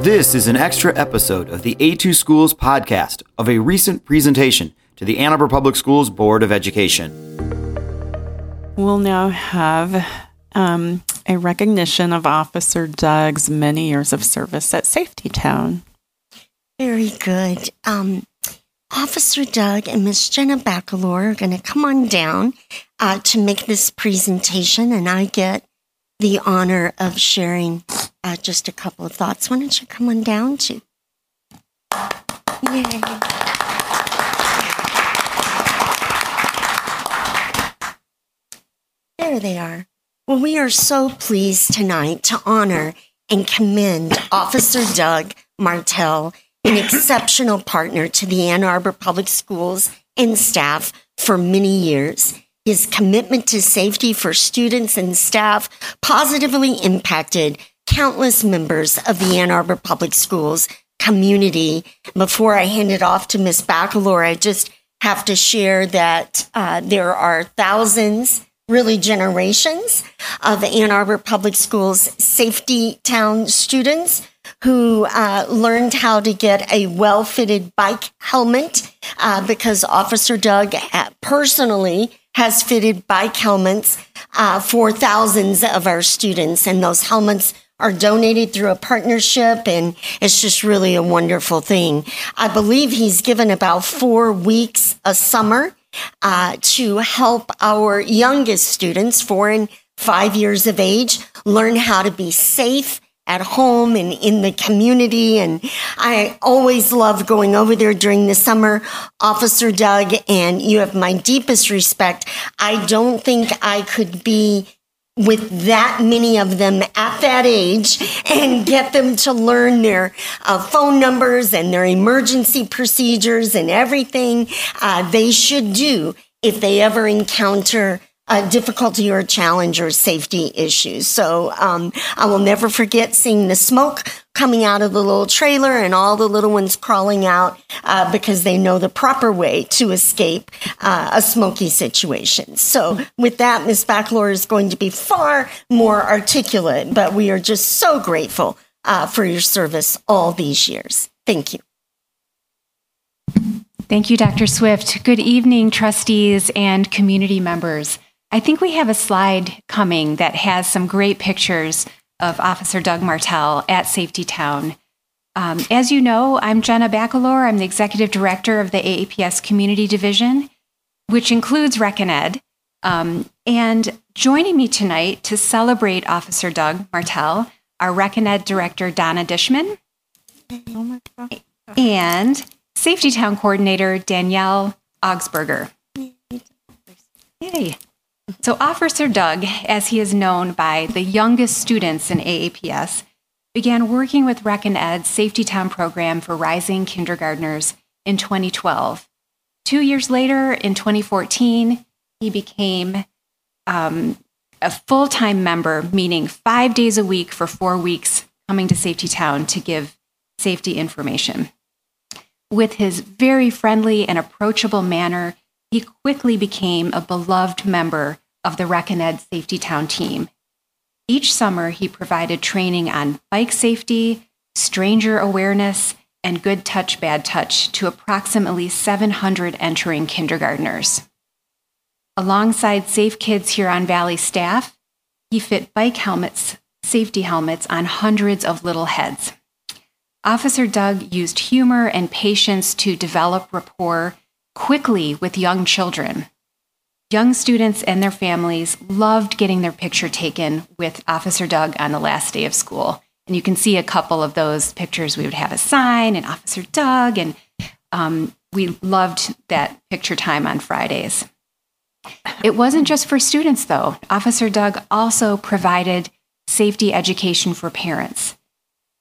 This is an extra episode of the A2 Schools podcast of a recent presentation to the Ann Arbor Public Schools Board of Education. We'll now have um, a recognition of Officer Doug's many years of service at Safety Town. Very good. Um, Officer Doug and Miss Jenna Bacolor are going to come on down uh, to make this presentation, and I get the honor of sharing uh, just a couple of thoughts. Why don't you come on down to? Yay. There they are. Well, we are so pleased tonight to honor and commend Officer Doug Martell, an exceptional partner to the Ann Arbor Public Schools and staff for many years. His commitment to safety for students and staff positively impacted countless members of the Ann Arbor Public Schools community. Before I hand it off to Ms. Bacolor, I just have to share that uh, there are thousands, really generations, of Ann Arbor Public Schools safety town students who uh, learned how to get a well fitted bike helmet uh, because Officer Doug personally has fitted bike helmets uh, for thousands of our students. And those helmets are donated through a partnership and it's just really a wonderful thing. I believe he's given about four weeks a summer uh, to help our youngest students, four and five years of age, learn how to be safe at home and in the community. And I always love going over there during the summer. Officer Doug, and you have my deepest respect. I don't think I could be with that many of them at that age and get them to learn their uh, phone numbers and their emergency procedures and everything uh, they should do if they ever encounter difficulty or challenge or safety issues. So um, I will never forget seeing the smoke coming out of the little trailer and all the little ones crawling out uh, because they know the proper way to escape uh, a smoky situation. So with that, Ms. Bacolor is going to be far more articulate, but we are just so grateful uh, for your service all these years. Thank you. Thank you, Dr. Swift. Good evening, trustees and community members. I think we have a slide coming that has some great pictures of Officer Doug Martell at Safety Town. Um, as you know, I'm Jenna Bacolor. I'm the executive director of the AAPS Community Division, which includes Rec and Ed. Um, and joining me tonight to celebrate Officer Doug Martell are Rec Ed Director Donna Dishman and Safety Town Coordinator Danielle Augsburger. Yay. So, Officer Doug, as he is known by the youngest students in AAPS, began working with Rec and Ed's Safety Town program for rising kindergartners in 2012. Two years later, in 2014, he became um, a full time member, meaning five days a week for four weeks, coming to Safety Town to give safety information. With his very friendly and approachable manner, he quickly became a beloved member of the Rec and Ed Safety Town team. Each summer, he provided training on bike safety, stranger awareness, and good touch, bad touch to approximately 700 entering kindergartners. Alongside Safe Kids Huron Valley staff, he fit bike helmets, safety helmets on hundreds of little heads. Officer Doug used humor and patience to develop rapport quickly with young children. Young students and their families loved getting their picture taken with Officer Doug on the last day of school. And you can see a couple of those pictures. We would have a sign and Officer Doug, and um, we loved that picture time on Fridays. It wasn't just for students, though. Officer Doug also provided safety education for parents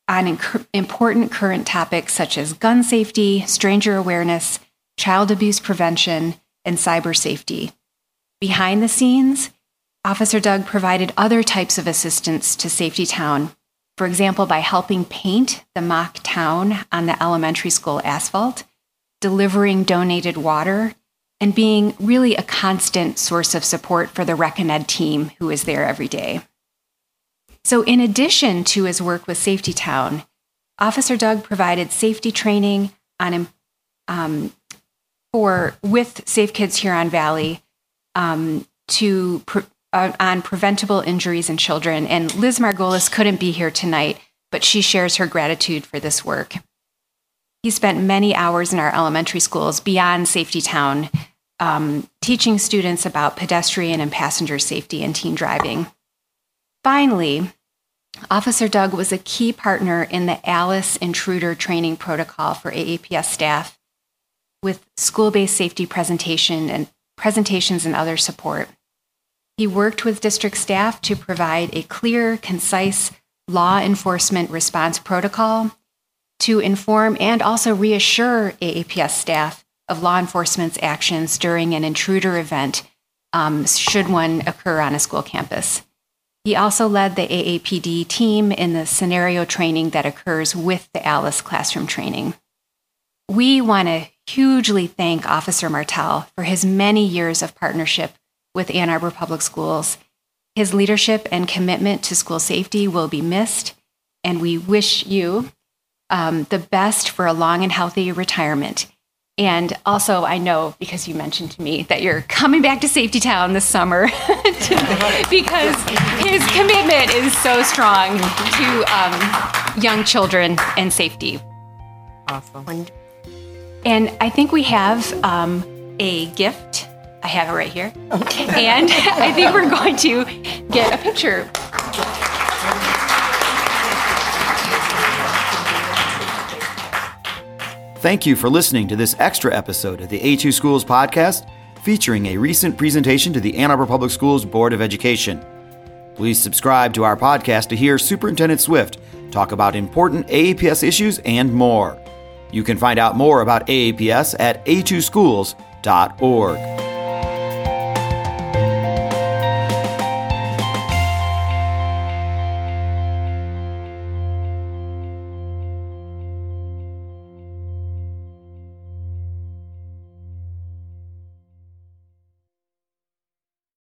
on inc- important current topics such as gun safety, stranger awareness, child abuse prevention, and cyber safety. Behind the scenes, Officer Doug provided other types of assistance to Safety Town, for example, by helping paint the mock town on the elementary school asphalt, delivering donated water, and being really a constant source of support for the Rec and Ed team who is there every day. So, in addition to his work with Safety Town, Officer Doug provided safety training on um, for with Safe Kids Huron Valley um, to pre- uh, on preventable injuries in children. And Liz Margolis couldn't be here tonight, but she shares her gratitude for this work. He spent many hours in our elementary schools beyond Safety Town, um, teaching students about pedestrian and passenger safety and teen driving. Finally, Officer Doug was a key partner in the ALICE intruder training protocol for AAPS staff with school-based safety presentation and presentations and other support. He worked with district staff to provide a clear, concise law enforcement response protocol to inform and also reassure AAPS staff of law enforcement's actions during an intruder event, um, should one occur on a school campus. He also led the AAPD team in the scenario training that occurs with the ALICE classroom training. We want to hugely thank Officer Martell for his many years of partnership with Ann Arbor Public Schools. His leadership and commitment to school safety will be missed, and we wish you um, the best for a long and healthy retirement. And also, I know because you mentioned to me that you're coming back to Safety Town this summer because his commitment is so strong to um, young children and safety. Awesome. And I think we have um, a gift. I have it right here. Okay. And I think we're going to get a picture. Thank you for listening to this extra episode of the A2 Schools podcast featuring a recent presentation to the Ann Arbor Public Schools Board of Education. Please subscribe to our podcast to hear Superintendent Swift talk about important AAPS issues and more. You can find out more about AAPS at a2schools.org.